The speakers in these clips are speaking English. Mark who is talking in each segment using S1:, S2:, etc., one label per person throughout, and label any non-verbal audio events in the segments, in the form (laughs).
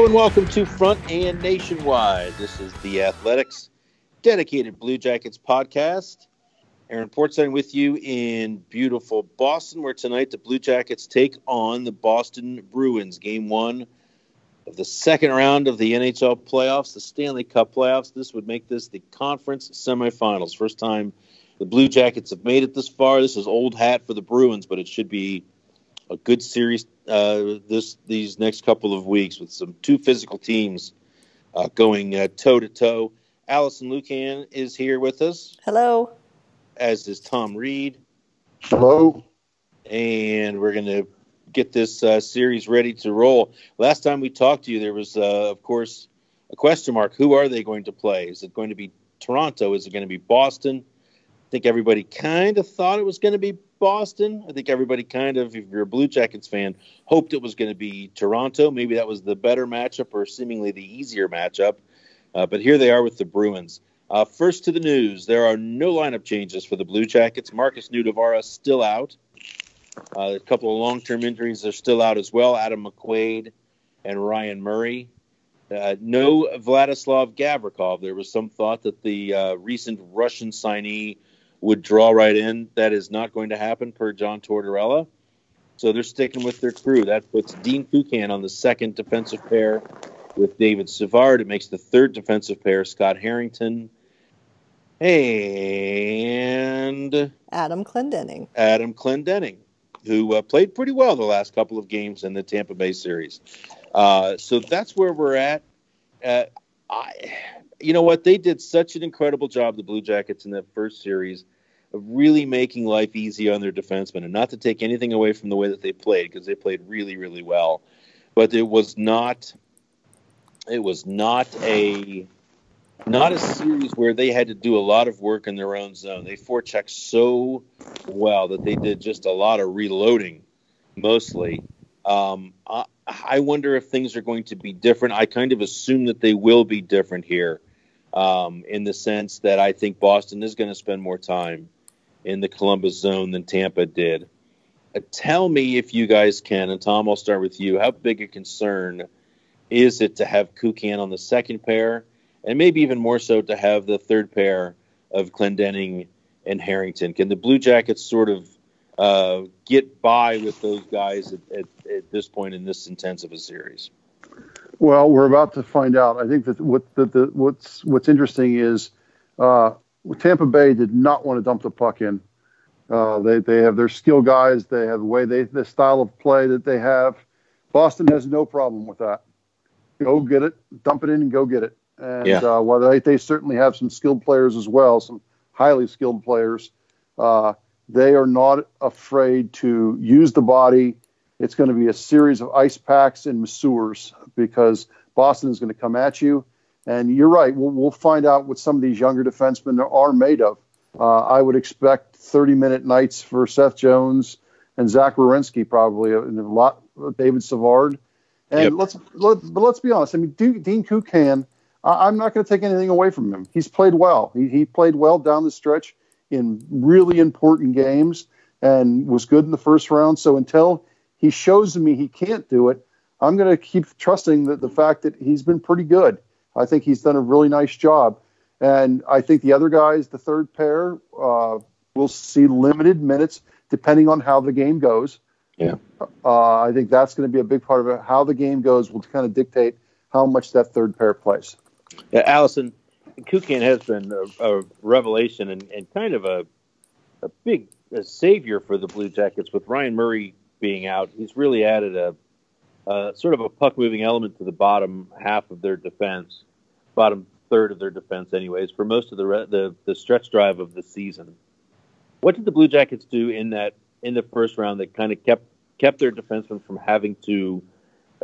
S1: And welcome to Front and Nationwide. This is the Athletics dedicated Blue Jackets podcast. Aaron Portzline with you in beautiful Boston, where tonight the Blue Jackets take on the Boston Bruins. Game one of the second round of the NHL playoffs, the Stanley Cup playoffs. This would make this the conference semifinals. First time the Blue Jackets have made it this far. This is old hat for the Bruins, but it should be a good series uh, this these next couple of weeks with some two physical teams uh, going toe to toe. Allison Lukan is here with us.
S2: Hello.
S1: As is Tom Reed.
S3: Hello.
S1: And we're going to get this uh, series ready to roll. Last time we talked to you, there was, uh, of course, a question mark. Who are they going to play? Is it going to be Toronto? Is it going to be Boston? I think everybody kind of thought it was going to be Boston. I think everybody kind of, if you're a Blue Jackets fan, hoped it was going to be Toronto. Maybe that was the better matchup or seemingly the easier matchup. Uh, but here they are with the Bruins. Uh, first to the news, there are no lineup changes for the Blue Jackets. Markus Nutivaara still out. Uh, a couple of long-term injuries are still out as well. Adam McQuaid and Ryan Murray. Uh, no Vladislav Gavrikov. There was some thought that the uh, recent Russian signee would draw right in. That is not going to happen per John Tortorella. So they're sticking with their crew. That puts Dean Kukan on the second defensive pair with David Savard. It makes the third defensive pair Scott Harrington and
S2: Adam Clendenning.
S1: Adam Clendenning, who uh, played pretty well the last couple of games in the Tampa Bay series. Uh, so that's where we're at. Uh, I, you know what? They did such an incredible job, the Blue Jackets, in that first series of really making life easy on their defensemen. And not to take anything away from the way that they played, because they played really, really well. But it was not. It was not a not a series where they had to do a lot of work in their own zone. They forechecked so well that they did just a lot of reloading, mostly. Um, I, I, wonder if things are going to be different. I kind of assume that they will be different here, um, in the sense that I think Boston is going to spend more time in the Columbus zone than Tampa did. Uh, tell me if you guys can, and Tom, I'll start with you. How big a concern is it to have Kukan on the second pair? and maybe even more so to have the third pair of Clendenning and Harrington. Can the Blue Jackets sort of uh, get by with those guys at, at, at, this point in this intense of a series?
S3: Well, we're about to find out. I think that what the, the what's what's interesting is uh, Tampa Bay did not want to dump the puck in. Uh, they they have their skill guys. They have the way they the style of play that they have. Boston has no problem with that. Go get it, dump it in, and go get it. And yeah. uh, while they, they certainly have some skilled players as well, some highly skilled players, uh, they are not afraid to use the body. It's going to be a series of ice packs and masseurs because Boston is going to come at you. And you're right. We'll, we'll find out what some of these younger defensemen are made of. Uh, I would expect 30 minute nights for Seth Jones and Zach Werenski probably, and a lot David Savard. And yep. let's let, but let's be honest. I mean, Dean Kukan. I'm not going to take anything away from him. He's played well. He, he played well down the stretch in really important games and was good in the first round. So until he shows me he can't do it, I'm going to keep trusting that the fact that he's been pretty good. I think he's done a really nice job. And I think the other guys, the third pair, uh, will see limited minutes depending on how the game goes.
S1: Yeah.
S3: Uh, I think that's going to be a big part of it. How the game goes will kind of dictate how much that third pair plays.
S1: Yeah, Allison, Kukan has been a, a revelation and, and, kind of a, a big a savior for the Blue Jackets with Ryan Murray being out. He's really added a, a sort of a puck moving element to the bottom half of their defense, bottom third of their defense, anyways, for most of the re- the the stretch drive of the season. What did the Blue Jackets do in that in the first round that kind of kept kept their defensemen from having to,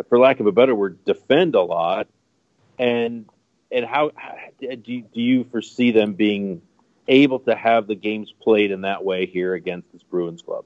S1: for lack of a better word, defend a lot? And and how do you, do you foresee them being able to have the games played in that way here against this Bruins club?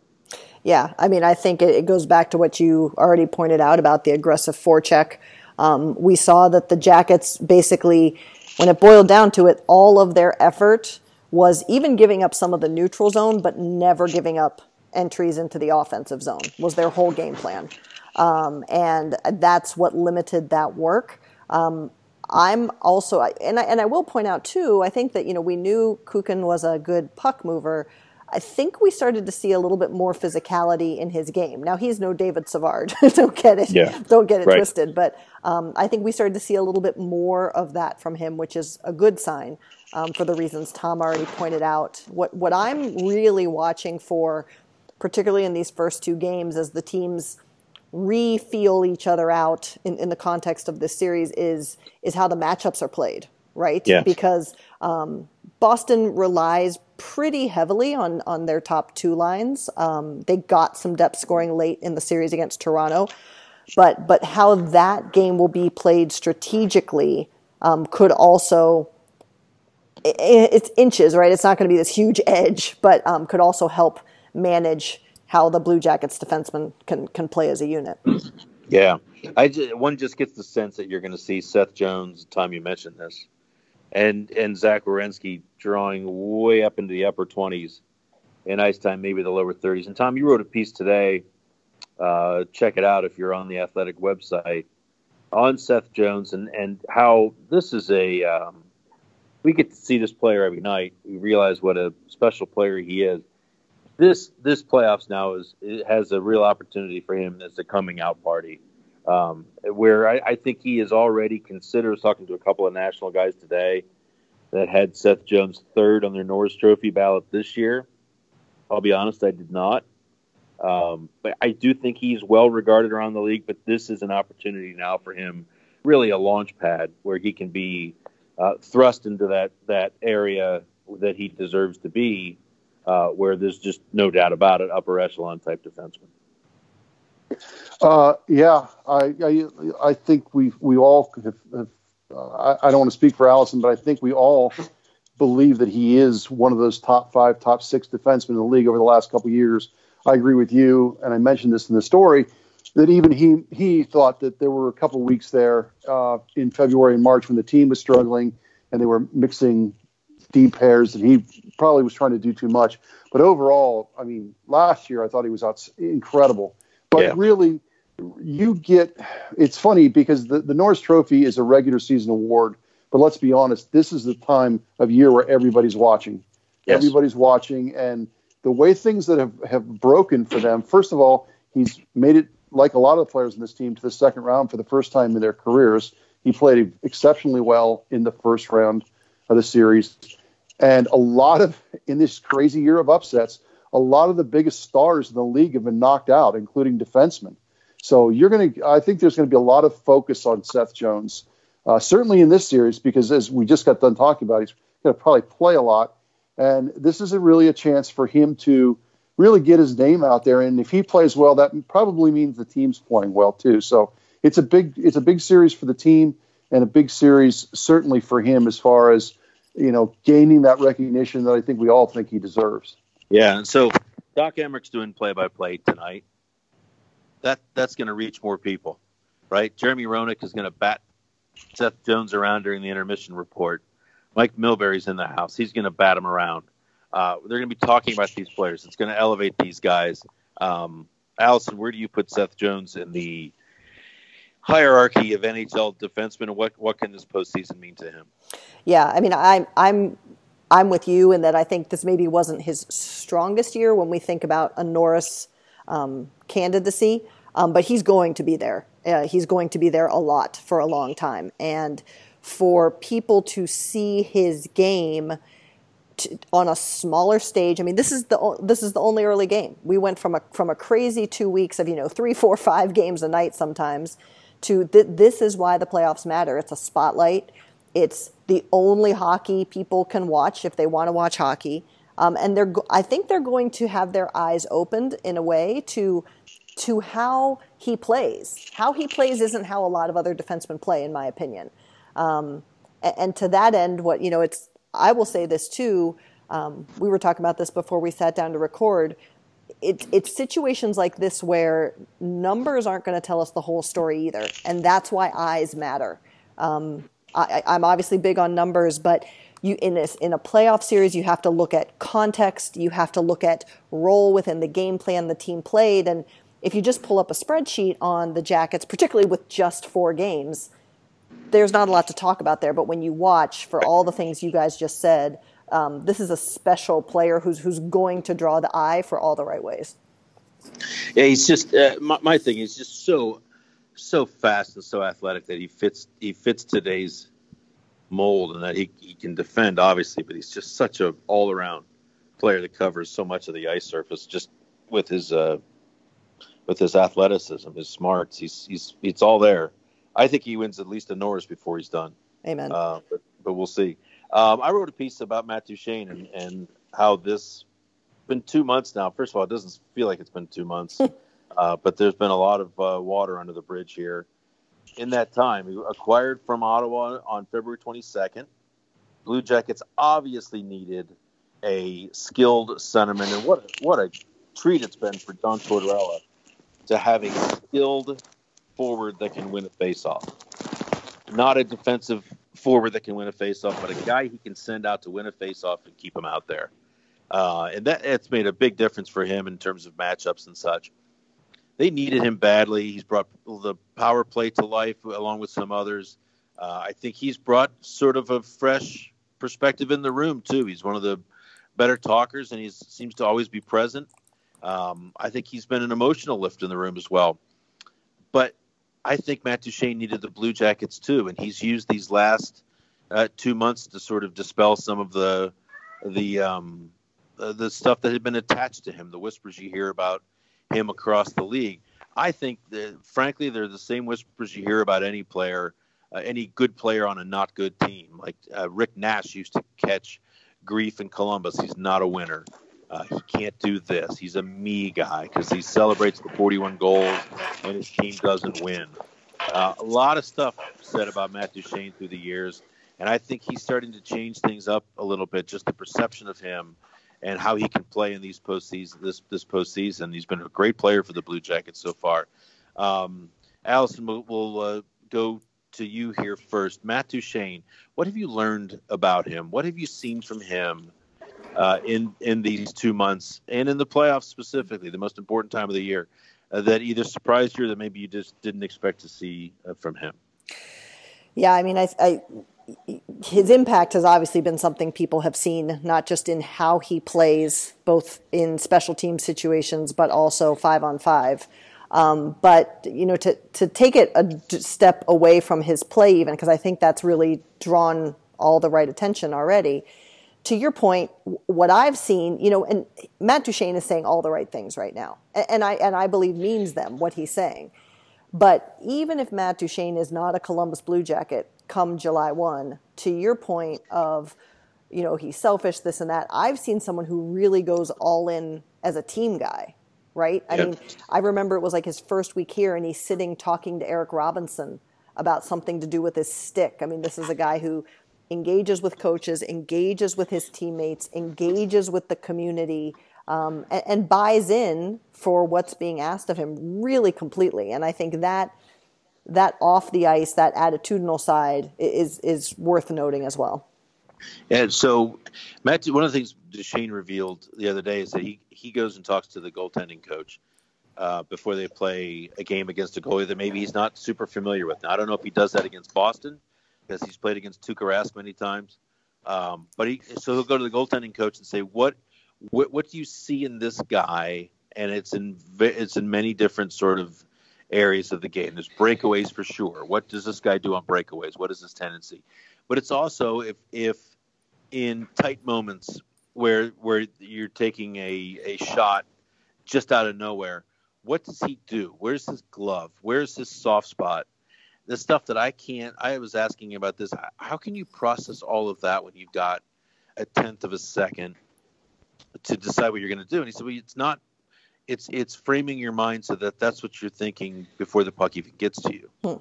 S2: Yeah, I mean, I think it, goes back to what you already pointed out about the aggressive forecheck. Um, we saw that the Jackets basically, when it boiled down to it, all of their effort was even giving up some of the neutral zone, but never giving up entries into the offensive zone was their whole game plan. Um, and that's what limited that work. Um, I'm also, and I, and I will point out too, I think that, you know, we knew Kukan was a good puck mover. I think we started to see a little bit more physicality in his game. Now he's no David Savard, (laughs) don't get it, yeah. don't get it right. twisted. But um, I think we started to see a little bit more of that from him, which is a good sign um, for the reasons Tom already pointed out. What what I'm really watching for, particularly in these first two games, as the teams re-feel each other out in, in the context of this series is is how the matchups are played, right?
S1: Yeah.
S2: Because um, Boston relies pretty heavily on on their top two lines. Um, they got some depth scoring late in the series against Toronto, but but how that game will be played strategically um, could also it's inches, right? It's not going to be this huge edge, but um, could also help manage how the Blue Jackets defensemen can can play as a unit.
S1: Yeah, I just, one just gets the sense that you're going to see Seth Jones. Time you mentioned this, and and Zach Werenski drawing way up into the upper twenties, in ice time maybe the lower thirties. And Tom, you wrote a piece today. Uh, check it out if you're on the Athletic website on Seth Jones and and how this is a um, we get to see this player every night. We realize what a special player he is this this playoffs now is it has a real opportunity for him as a coming out party, um, where I, I, think he is already considered. I was talking to a couple of national guys today that had Seth Jones third on their Norris Trophy ballot this year. I'll be honest, I did not. Um, but I do think he's well regarded around the league. But this is an opportunity now for him, really a launch pad where he can be uh, thrust into that that area that he deserves to be uh, where there's just no doubt about it, upper echelon type defenseman.
S3: Uh, yeah, I, I, I think we we all have, have uh, I, I, don't want to speak for Allison, but I think we all believe that he is one of those top five, top six defensemen in the league over the last couple years. I agree with you, and I mentioned this in the story that even he he thought that there were a couple weeks there uh, in February and March when the team was struggling and they were mixing deep pairs that he probably was trying to do too much. But overall, I mean, last year I thought he was out, incredible. But yeah. really, you get it's funny because the, the Norris Trophy is a regular season award. But let's be honest, this is the time of year where everybody's watching. Yes. Everybody's watching. And the way things that have, have broken for them, first of all, he's made it like a lot of the players in this team to the second round for the first time in their careers. He played exceptionally well in the first round of the series. And a lot of, in this crazy year of upsets, a lot of the biggest stars in the league have been knocked out, including defensemen. So you're going to, I think there's going to be a lot of focus on Seth Jones, uh, certainly in this series, because as we just got done talking about, he's going to probably play a lot. And this is a really a chance for him to really get his name out there. And if he plays well, that probably means the team's playing well too. So it's a big, it's a big series for the team and a big series certainly for him as far as you know, gaining that recognition that I think we all think he deserves.
S1: Yeah, and so Doc Emrick's doing play-by-play tonight. That that's going to reach more people, right? Jeremy Roenick is going to bat Seth Jones around during the intermission report. Mike Milbury's in the house. He's going to bat him around. Uh, they're going to be talking about these players. It's going to elevate these guys. Um, Allison, where do you put Seth Jones in the hierarchy of NHL defensemen, and what what can this postseason mean to him?
S2: Yeah, I mean, I'm I'm I'm with you in that I think this maybe wasn't his strongest year when we think about a Norris um, candidacy, um, but he's going to be there. Uh, he's going to be there a lot for a long time, and for people to see his game on a smaller stage. I mean, this is the this is the only early game. We went from a from a crazy two weeks of you know three, four, five games a night sometimes to th- this is why the playoffs matter. It's a spotlight. It's the only hockey people can watch if they want to watch hockey. Um, and they're, I think they're going to have their eyes opened in a way to, to how he plays. How he plays isn't how a lot of other defensemen play, in my opinion. Um, and, and, to that end, what you know, it's. I will say this too. Um, we were talking about this before we sat down to record it, it's situations like this where numbers aren't going to tell us the whole story either, and that's why eyes matter. Um, I, am obviously big on numbers, but you in this in a playoff series, you have to look at context. You have to look at role within the game plan the team played, and if you just pull up a spreadsheet on the Jackets, particularly with just four games, there's not a lot to talk about there. But when you watch for all the things you guys just said, um, this is a special player who's who's going to draw the eye for all the right ways.
S1: Yeah, he's just uh, my, my thing. He's just so so fast and so athletic that he fits he fits today's mold and that he, he can defend obviously, but he's just such a all around player that covers so much of the ice surface just with his uh, with his athleticism, his smarts. He's he's it's all there. I think he wins at least a Norris before he's done.
S2: Amen.
S1: Uh, but, but we'll see. Um, I wrote a piece about Matt Duchene and, and how this been two months now. First of all, it doesn't feel like it's been two months, (laughs) uh, but there's been a lot of uh, water under the bridge here. In that time, he acquired from Ottawa on February 22nd. Blue Jackets obviously needed a skilled centerman, and what what a treat it's been for John Tortorella to have a skilled forward that can win a faceoff. Not a defensive forward that can win a faceoff, but a guy he can send out to win a faceoff and keep him out there. Uh, and that it's made a big difference for him in terms of matchups and such. They needed him badly. He's brought the power play to life along with some others. Uh, I think he's brought sort of a fresh perspective in the room too. He's one of the better talkers, and he seems to always be present. Um, I think he's been an emotional lift in the room as well. But I think Matt Duchene needed the Blue Jackets too, and he's used these last uh, two months to sort of dispel some of the the um, uh, the stuff that had been attached to him, the whispers you hear about him across the league. I think that, frankly, they're the same whispers you hear about any player, uh, any good player on a not good team. Like uh, Rick Nash used to catch grief in Columbus. He's not a winner. Uh, he can't do this. He's a me guy because he celebrates the 41 goals and his team doesn't win. Uh, a lot of stuff said about Matt Duchene through the years, and I think he's starting to change things up a little bit. Just the perception of him and how he can play in these postseason. This this postseason, he's been a great player for the Blue Jackets so far. Um, Allison, we'll, we'll uh, go to you here first. Matt Duchene, what have you learned about him? What have you seen from him? uh, in in these two months and in the playoffs specifically, the most important time of the year, uh, that either surprised you or that maybe you just didn't expect to see uh, from him?
S2: Yeah, I mean, I, I, his impact has obviously been something people have seen, not just in how he plays, both in special team situations, but also five on five. Um, but you know, to to take it a step away from his play, even because I think that's really drawn all the right attention already to your point, what I've seen, you know, and Matt Duchene is saying all the right things right now, and I and I believe means them what he's saying. But even if Matt Duchene is not a Columbus Blue Jacket come July one, to your point of, you know, he's selfish, this and that. I've seen someone who really goes all in as a team guy, right? I mean, I remember it was like his first week here, and he's sitting talking to Eric Robinson about something to do with his stick. I mean, this is a guy who engages with coaches, engages with his teammates, engages with the community, um, and, and, buys in for what's being asked of him really completely. And I think that that off the ice, that attitudinal side is is worth noting as well.
S1: And so, Matt, one of the things Duchene revealed the other day is that he he goes and talks to the goaltending coach uh, before they play a game against a goalie that maybe he's not super familiar with. Now, I don't know if he does that against Boston because he's played against Tuukka Rask many times. Um, but he so he'll go to the goaltending coach and say, "What what what do you see in this guy?" And it's in it's in many different sort of areas of the game. There's breakaways for sure. What does this guy do on breakaways? What is his tendency? But it's also if if in tight moments where where you're taking a, a shot just out of nowhere, what does he do? Where's his glove? Where's his soft spot? The stuff that I can't. I was asking about this. How can you process all of that when you've got a tenth of a second to decide what you're going to do? And he said, "Well, it's not it's it's framing your mind so that that's what you're thinking before the puck even gets to you. Hmm.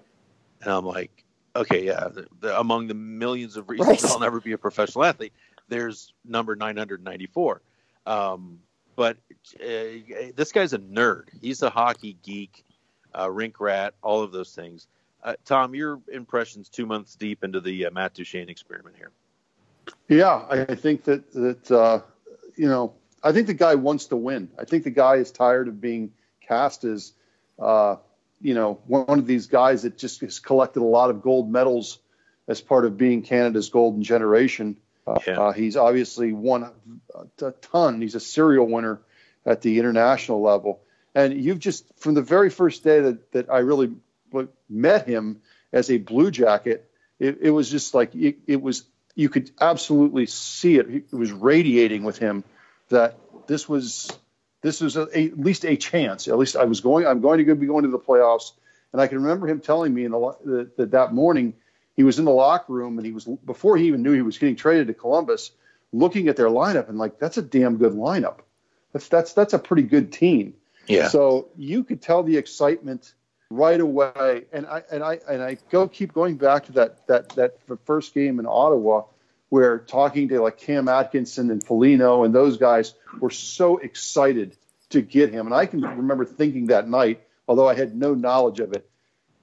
S1: And I'm like, okay, yeah. The, the, among the millions of reasons right. I'll never be a professional athlete, there's number 994. Um, but uh, this guy's a nerd. He's a hockey geek, uh, rink rat, all of those things. Uh, Tom, your impressions two months deep into the uh, Matt Duchene experiment here.
S3: Yeah, I think that that uh, you know I think the guy wants to win. I think the guy is tired of being cast as, uh, you know, one of these guys that just has collected a lot of gold medals as part of being Canada's golden generation. Uh, yeah. uh, he's obviously won a ton. He's a serial winner at the international level. And you've just, from the very first day that, that I really met him as a Blue Jacket, it, it was just like it, it was, you could absolutely see it. It was radiating with him that this was this was a, a, at least a chance. At least I was going. I'm going to be going to the playoffs, and I can remember him telling me in the, that that morning he was in the locker room and he was before he even knew he was getting traded to Columbus, looking at their lineup and like that's a damn good lineup. That's that's that's a pretty good team.
S1: Yeah.
S3: So you could tell the excitement right away, and I and I and I go keep going back to that that that first game in Ottawa where talking to like Cam Atkinson and Foligno and those guys were so excited to get him. And I can remember thinking that night, although I had no knowledge of it,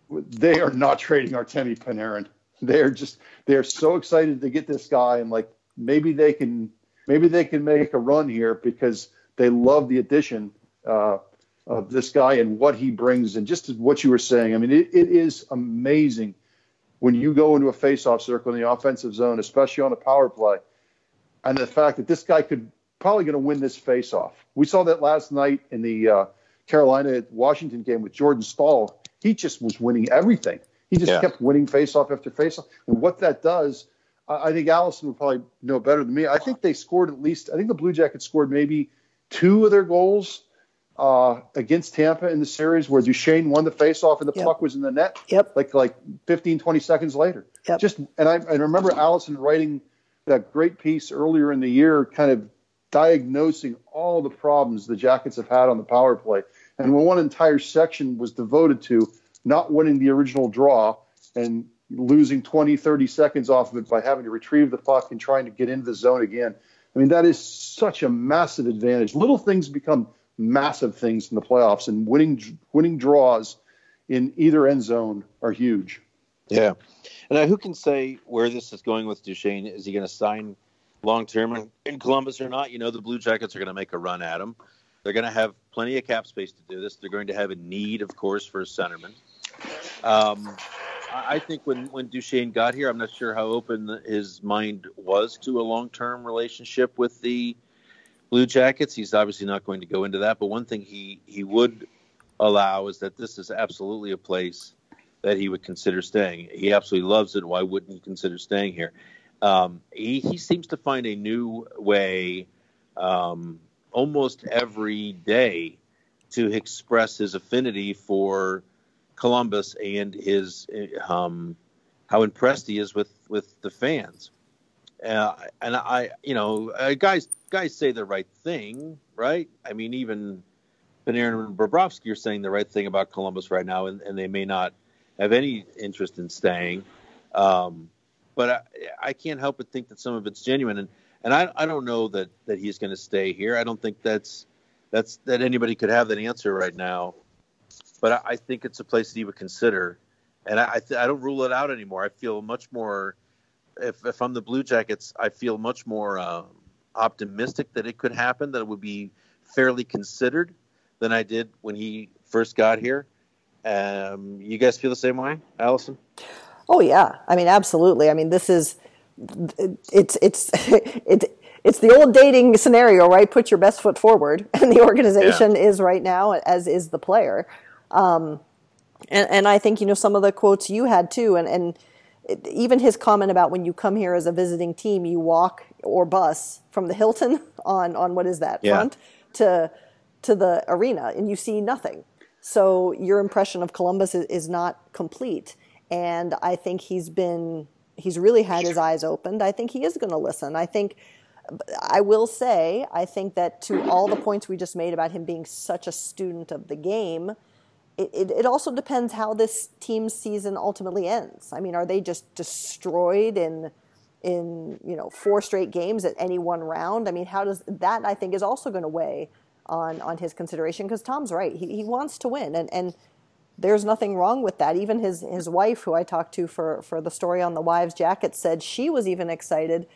S3: they are not trading Artemi Panarin. They're just they're so excited to get this guy and like maybe they can maybe they can make a run here because they love the addition uh, of this guy and what he brings and just what you were saying. I mean, it, it is amazing when you go into a face-off circle in the offensive zone, especially on a power play, and the fact that this guy could probably going to win this face-off. We saw that last night in the uh, Carolina Washington game with Jordan Staal. He just was winning everything. He just yeah. kept winning face-off after face-off, and what that does. I think Allison would probably know better than me. I think they scored at least. I think the Blue Jackets scored maybe two of their goals uh, against Tampa in the series where Duchene won the faceoff and the yep. puck was in the net.
S2: Yep.
S3: Like like 15, 20 seconds later.
S2: Yep.
S3: Just and I, I remember Allison writing that great piece earlier in the year, kind of diagnosing all the problems the Jackets have had on the power play. And when one entire section was devoted to not winning the original draw and losing 20, 30 seconds off of it by having to retrieve the puck and trying to get into the zone again. I mean, that is such a massive advantage. Little things become massive things in the playoffs, and winning winning draws in either end zone are huge.
S1: Yeah, and who can say where this is going with Duchene? Is he going to sign long term in Columbus or not? You know, the Blue Jackets are going to make a run at him. They're going to have plenty of cap space to do this. They're going to have a need, of course, for a centerman. Um, I think when when Duchene got here, I'm not sure how open his mind was to a long term relationship with the Blue Jackets. He's obviously not going to go into that, but one thing he he would allow is that this is absolutely a place that he would consider staying. He absolutely loves it. Why wouldn't he consider staying here? Um, he, he seems to find a new way um, almost every day to express his affinity for Columbus and his um, how impressed he is with with the fans. Uh, and I, you know, uh, guys guys say the right thing, right? I mean, even Panarin and Bobrovsky are saying the right thing about Columbus right now, and, and they may not have any interest in staying. Um, but I, I can't help but think that some of it's genuine. And and I, I don't know that that he's going to stay here. I don't think that's that's that anybody could have that answer right now. But I, I think it's a place that he would consider, and I I, th- I don't rule it out anymore. I feel much more. If if I'm the Blue Jackets, I feel much more um, optimistic that it could happen. That it would be fairly considered than I did when he first got here. Um, you guys feel the same way, Allison?
S2: Oh yeah, I mean absolutely. I mean this is it's it's (laughs) it's it's the old dating scenario, right? Put your best foot forward, (laughs) and the organization yeah. is right now, as is the player. Um, and, and I think you know some of the quotes you had too, and and even his comment about when you come here as a visiting team, you walk or bus from the Hilton (laughs) on on what is that yeah. front to to the arena, and you see nothing. So your impression of Columbus is, is not complete. And I think he's been he's really had his eyes opened. I think he is going to listen. I think I will say, I think that to all the points we just made about him being such a student of the game, it, it, also depends how this team's season ultimately ends. I mean, are they just destroyed in in you know four straight games at any one round? I mean, how does that? I think is also going to weigh on on his consideration because Tom's right. He he wants to win, and and there's nothing wrong with that. Even his his wife, who I talked to for for the story on the wives' jacket, said she was even excited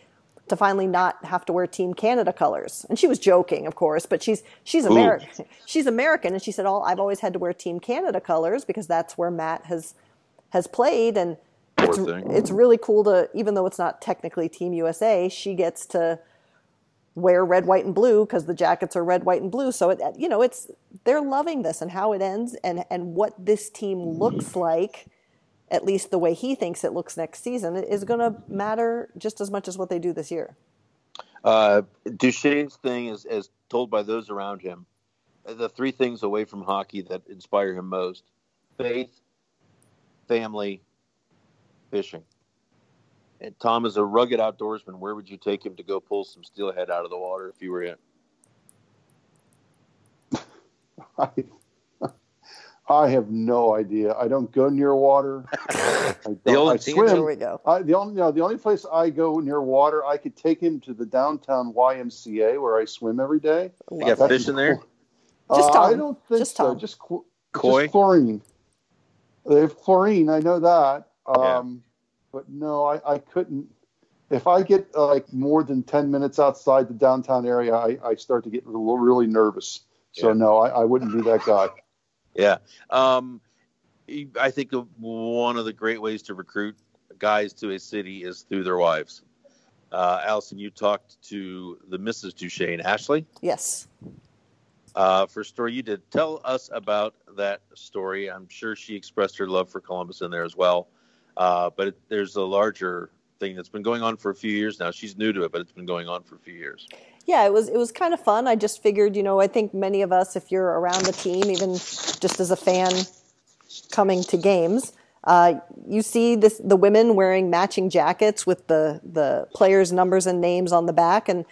S2: to finally not have to wear Team Canada colors. And she was joking, of course, but she's she's American. She's American, and she said, "Oh, I've always had to wear Team Canada colors because that's where Matt has has played." And it's, it's really cool to, even though it's not technically Team USA, she gets to wear red, white, and blue because the jackets are red, white, and blue. So it, you know, it's they're loving this and how it ends and and what this team looks (clears throat) like at least the way he thinks it looks next season, is going to matter just as much as what they do this year.
S1: Uh, Duchene's thing is, as told by those around him, the three things away from hockey that inspire him most faith, family, fishing. And Tom is a rugged outdoorsman. Where would you take him to go pull some steelhead out of the water if you were him? (laughs)
S3: I have no idea. I don't go near water. (laughs) I, don't, I swim. There we go. I, the only, you know, the only place I go near water, I could take him to the downtown YMCA where I swim every day.
S1: You got fish in there?
S2: Just
S3: uh, I don't think just so. Just, Koi? just chlorine. They have chlorine. I know that. Um, yeah. But no, I, I couldn't. If I get uh, like more than ten minutes outside the downtown area, I, I start to get really nervous. So yeah. no, I, I wouldn't be that guy.
S1: Yeah. Um, I think one of the great ways to recruit guys to a city is through their wives. Uh, Allison, you talked to the Mrs. Duchene, Ashley.
S2: Yes.
S1: Uh, for story you did, tell us about that story. I'm sure she expressed her love for Columbus in there as well. Uh, but it, there's a larger thing that's been going on for a few years now. She's new to it, but it's been going on for a few years
S2: yeah, it was it was kind of fun. I just figured, you know, I think many of us, if you're around the team, even just as a fan coming to games, uh, you see this the women wearing matching jackets with the the players' numbers and names on the back, and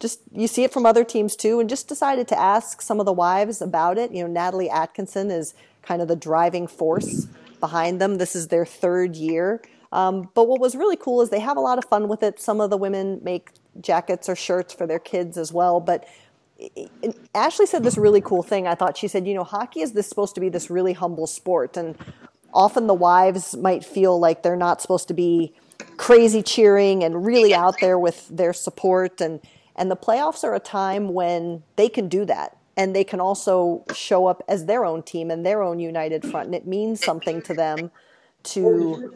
S2: just you see it from other teams too. And just decided to ask some of the wives about it. You know, Natalie Atkinson is kind of the driving force behind them. This is their third year. Um, but what was really cool is they have a lot of fun with it. Some of the women make jackets or shirts for their kids as well. But Ashley said this really cool thing. I thought she said, you know, hockey is this supposed to be this really humble sport, and often the wives might feel like they're not supposed to be crazy cheering and really out there with their support and and the playoffs are a time when they can do that and they can also show up as their own team and their own united front and it means something to them to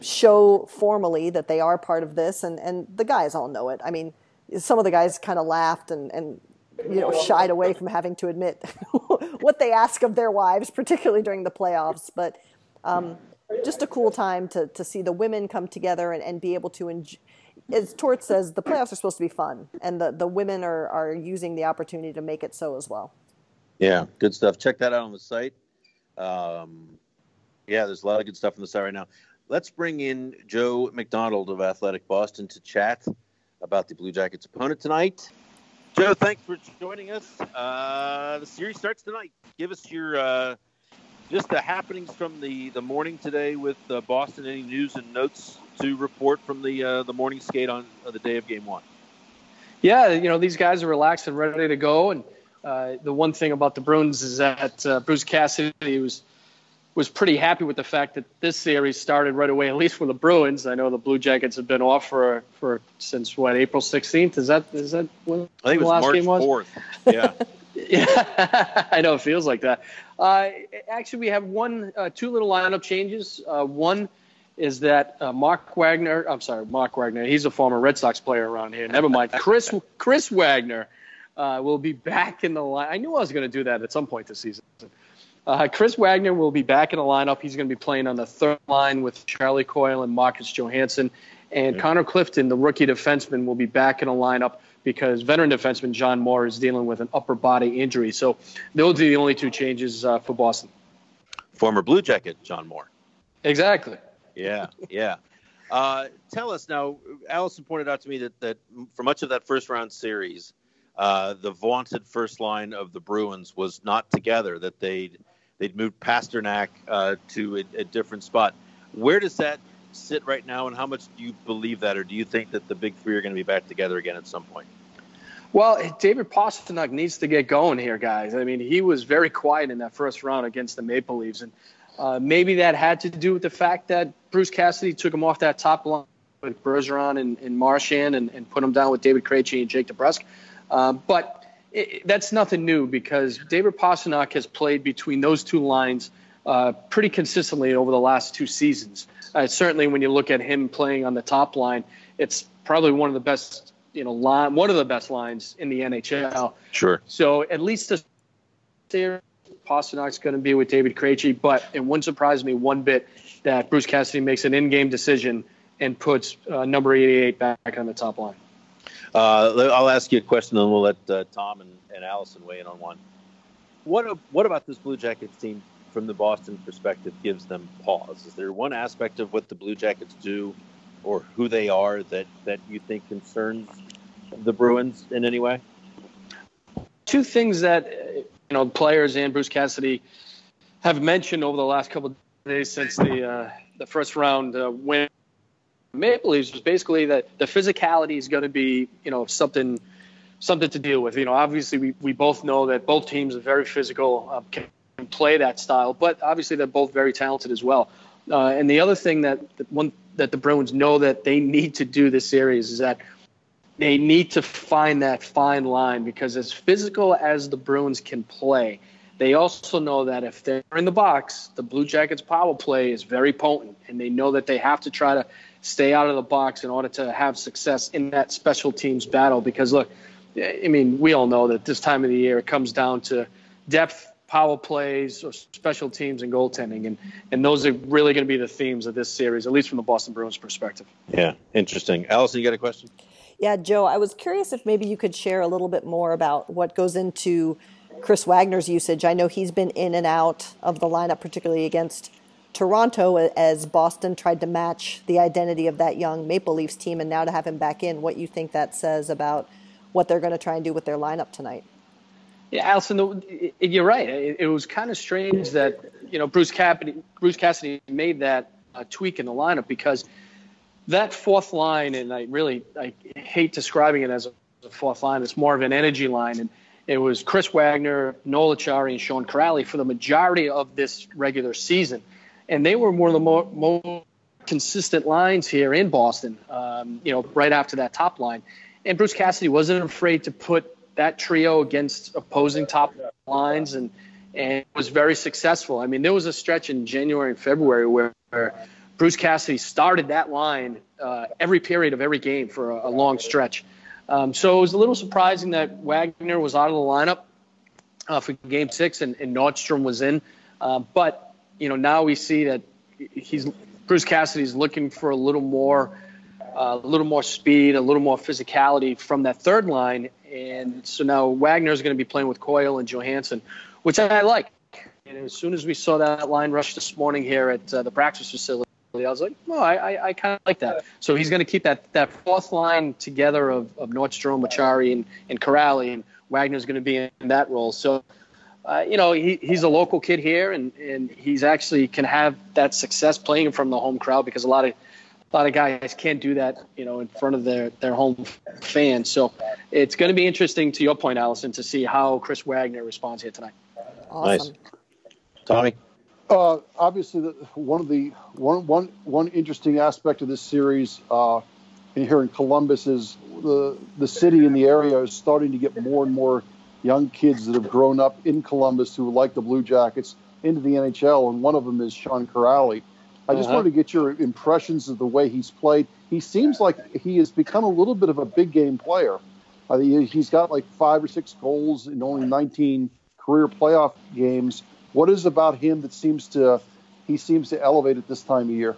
S2: show formally that they are part of this, and, and the guys all know it. I mean, some of the guys kind of laughed and, and you know shied away from having to admit (laughs) what they ask of their wives, particularly during the playoffs. But um, just a cool time to to see the women come together and, and be able to enjoy. As Torts says, the playoffs are supposed to be fun, and the, the women are, are using the opportunity to make it so as well.
S1: Yeah, good stuff. Check that out on the site. Um, yeah, there's a lot of good stuff on the site right now. Let's bring in Joe McDonald of Athletic Boston to chat about the Blue Jackets' opponent tonight. Joe, thanks for joining us. Uh, the series starts tonight. Give us your uh, just the happenings from the, the morning today with uh, Boston. Any news and notes to report from the uh, the morning skate on the day of Game One.
S4: Yeah, you know these guys are relaxed and ready to go. And uh, the one thing about the Bruins is that uh, Bruce Cassidy was was pretty happy with the fact that this series started right away, at least for the Bruins. I know the Blue Jackets have been off for for since what April 16th. Is that is that when
S1: I think
S4: the
S1: it was
S4: last
S1: March
S4: game was?
S1: 4th. Yeah. (laughs) (laughs)
S4: Yeah, (laughs) I know it feels like that. Uh, actually, we have one, uh, two little lineup changes. Uh, one is that uh, Mark Wagner. I'm sorry, Mark Wagner. He's a former Red Sox player around here. Never mind. Chris Chris Wagner uh, will be back in the line. I knew I was going to do that at some point this season. Uh, Chris Wagner will be back in the lineup. He's going to be playing on the third line with Charlie Coyle and Marcus Johansson. And Connor Clifton, the rookie defenseman, will be back in the lineup because veteran defenseman John Moore is dealing with an upper body injury. So those are the only two changes uh, for Boston.
S1: Former Blue Jacket John Moore.
S4: Exactly.
S1: Yeah, yeah. Uh, tell us now. Allison pointed out to me that that for much of that first round series, uh, the vaunted first line of the Bruins was not together. That they'd they'd moved Pastrnak uh, to a, a different spot. Where does that sit right now, and how much do you believe that, or do you think that the big three are going to be back together again at some point?
S4: Well, David Pastrnak needs to get going here, guys. I mean, he was very quiet in that first round against the Maple Leafs, and uh, maybe that had to do with the fact that Bruce Cassidy took him off that top line with Bergeron and, and Marchand and, and put him down with David Krejci and Jake DeBrusk. Uh, but it, that's nothing new because David Pastrnak has played between those two lines uh, pretty consistently over the last two seasons. Uh, certainly, when you look at him playing on the top line, it's probably one of the best, you know, line, one of the best lines in the NHL.
S1: Sure.
S4: So at least this year, Pastrnak's going to be with David Krejci, but it wouldn't surprise me one bit that Bruce Cassidy makes an in-game decision and puts uh, number 88 back on the top line.
S1: Uh, I'll ask you a question, and we'll let uh, Tom and, and Allison weigh in on one. What what about this Blue Jackets team from the Boston perspective gives them pause? Is there one aspect of what the Blue Jackets do or who they are that, that you think concerns the Bruins in any way?
S4: Two things that you know players and Bruce Cassidy have mentioned over the last couple days since the uh, the first round uh, win. Maple Leafs was basically that the physicality is going to be you know something something to deal with. You know, obviously we, we both know that both teams are very physical, uh, can play that style, but obviously they're both very talented as well. Uh, and the other thing that, one that the Bruins know that they need to do this series is that they need to find that fine line because as physical as the Bruins can play, they also know that if they're in the box, the Blue Jackets power play is very potent, and they know that they have to try to stay out of the box in order to have success in that special teams battle. Because look, I mean, we all know that this time of the year it comes down to depth, power plays, or special teams and goaltending, and and those are really going to be the themes of this series, at least from the Boston Bruins perspective.
S1: Yeah, interesting. Allison, you got a question?
S2: Yeah, Joe, I was curious if maybe you could share a little bit more about what goes into Chris Wagner's usage. I know he's been in and out of the lineup, particularly against Toronto, as Boston tried to match the identity of that young Maple Leafs team, and now to have him back in, what you think that says about what they're going to try and do with their lineup tonight?
S4: Yeah, Allison, you're right. It, was kind of strange that you know Bruce Cassidy, Bruce Cassidy made that uh, tweak in the lineup because that fourth line, and I really I hate describing it as a fourth line. It's more of an energy line, and it was Chris Wagner, Noel Acciari, and Sean Kuraly for the majority of this regular season, and they were one of the more, more consistent lines here in Boston. Um, you know, right after that top line, and Bruce Cassidy wasn't afraid to put that trio against opposing top lines, and and was very successful. I mean, there was a stretch in January and February where, Bruce Cassidy started that line uh, every period of every game for a, a long stretch. Um, so it was a little surprising that Wagner was out of the lineup uh, for Game Six and, and Nordstrom was in. Uh, but you know now we see that he's Bruce Cassidy's looking for a little more, uh, a little more speed, a little more physicality from that third line, and so now Wagner is going to be playing with Coyle and Johansson, which I like. And as soon as we saw that line rush this morning here at uh, the practice facility. I was like, well, I, I, I kind of like that. So he's going to keep that, that fourth line together of, of Nordstrom, Acciari, and, and Kuraly, and Wagner's going to be in that role. So, uh, you know, he, he's a local kid here, and, and he's actually can have that success playing from the home crowd because a lot of a lot of guys can't do that, you know, in front of their, their home fans. So it's going to be interesting, to your point, Allison, to see how Chris Wagner responds here tonight.
S2: Awesome.
S1: Nice. Tommy?
S3: Uh, obviously, the, one of the one one one interesting aspect of this series uh, in here in Columbus is the the city and the area is starting to get more and more young kids that have grown up in Columbus who like the Blue Jackets into the NHL, and one of them is Sean Kuraly. I just
S4: Uh-huh.
S3: wanted to get your impressions of the way he's played. He seems like he has become a little bit of a big game player. He, he's got like five or six goals in only 19 career playoff games. What is about him that seems to he seems to elevate at this time of year?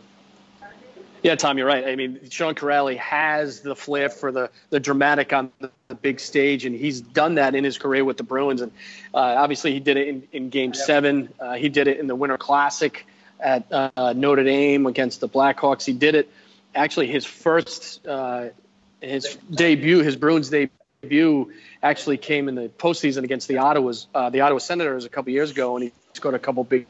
S4: Yeah, Tom, you're right. I mean, Sean Kuraly has the flair for the, the dramatic on the, the big stage, and he's done that in his career with the Bruins. And uh, obviously, he did it in, in Game Seven. Uh, he did it in the Winter Classic at uh, Notre Dame against the Blackhawks. He did it actually his first uh, his debut, his Bruins debut, actually came in the postseason against the Ottawa's uh, the Ottawa Senators a couple years ago, and he scored a couple big.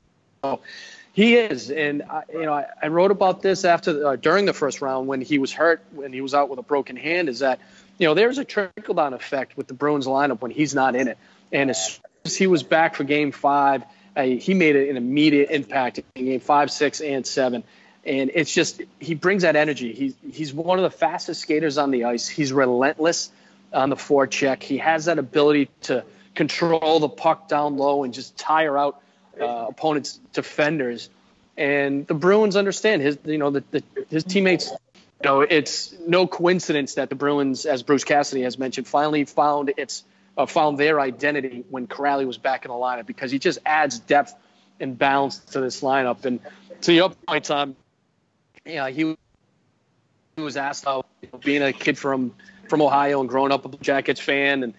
S4: He is, and I, you know, I, I wrote about this after uh, during the first round when he was hurt, when he was out with a broken hand. Is that you know there's a trickle down effect with the Bruins lineup when he's not in it, and as soon as he was back for Game Five, uh, he made an immediate impact in Game Five, Six, and Seven. And it's just he brings that energy. He's he's one of the fastest skaters on the ice. He's relentless on the forecheck. He has that ability to control the puck down low and just tire out uh, opponents' defenders. And the Bruins understand his, you know, the, the, his teammates. You know, it's no coincidence that the Bruins, as Bruce Cassidy has mentioned, finally found its uh, found their identity when Kuraly was back in the lineup because he just adds depth and balance to this lineup. And to your point, Tom, yeah, he he was asked how you know, being a kid from from Ohio and growing up a Jackets fan and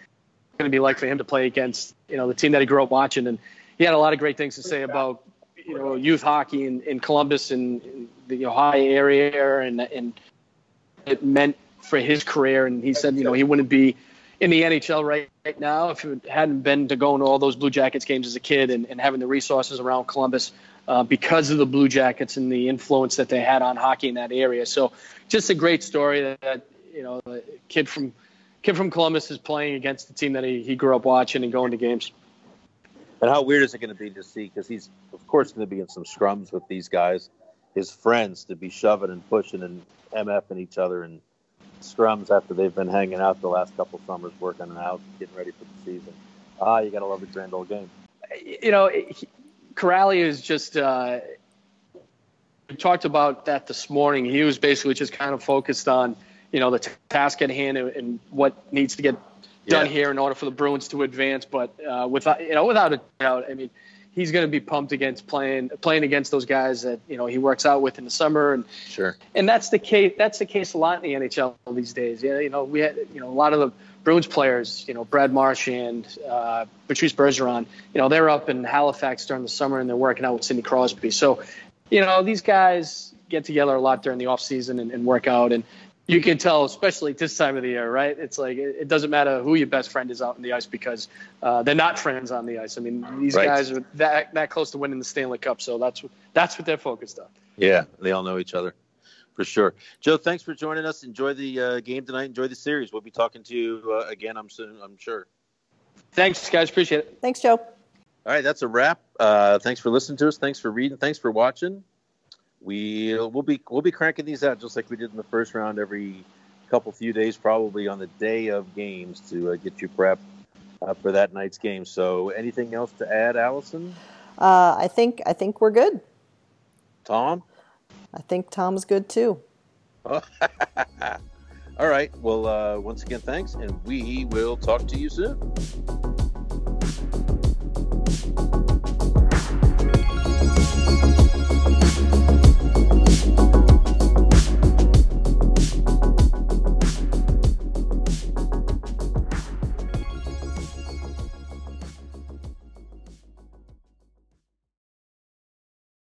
S4: going to be like for him to play against you know the team that he grew up watching and he had a lot of great things to say about you know youth hockey in, in Columbus and in the Ohio area and and it meant for his career and he said you know he wouldn't be in the NHL right, right now if it hadn't been to going to all those Blue Jackets games as a kid and, and having the resources around Columbus uh, because of the Blue Jackets and the influence that they had on hockey in that area. So just a great story that, that you know a kid from kid from Columbus is playing against the team that he, he grew up watching and going to games.
S1: And how weird is it going to be to see? Because he's, of course, going to be in some scrums with these guys, his friends, to be shoving and pushing and MFing each other in scrums after they've been hanging out the last couple summers, working out, getting ready for the season. Ah, you got to love the grand old game.
S4: You know, Kuraly is just. Uh, we talked about that this morning. He was basically just kind of focused on, you know, the t- task at hand and, and what needs to get done
S1: Yeah.
S4: here in order for the Bruins to advance. But uh, without, you know, without a doubt, I mean, he's going to be pumped against playing playing against those guys that you know he works out with in the summer and
S1: Sure.
S4: and that's the case. That's the case a lot in the NHL these days. Yeah, you know, we had you know a lot of the Bruins players, you know, Brad Marchand, uh, Patrice Bergeron. You know, they're up in Halifax during the summer and they're working out with Sidney Crosby. So, you know, these guys get together a lot during the off season and, and work out. And you can tell, especially this time of the year, right? It's like it, it doesn't matter who your best friend is out on the ice because uh, they're not friends on the ice. I mean, these
S1: Right.
S4: guys are that that close to winning the Stanley Cup, so that's what that's what they're focused on.
S1: Yeah, they all know each other for sure. Joe, thanks for joining us. Enjoy the uh, game tonight. Enjoy the series. We'll be talking to you uh, again. I'm soon. I'm sure.
S4: Thanks, guys. Appreciate it.
S2: Thanks, Joe.
S1: All right, that's a wrap. Uh, thanks for listening to us. Thanks for reading. Thanks for watching. We we'll be we'll be cranking these out just like we did in the first round every couple few days, probably on the day of games to uh, get you prepped uh, for that night's game. So, anything else to add, Allison?
S2: Uh, I think I think we're good.
S1: Tom?
S2: I think Tom's good too. (laughs)
S1: All right. Well, uh, once again, thanks, and we will talk to you soon.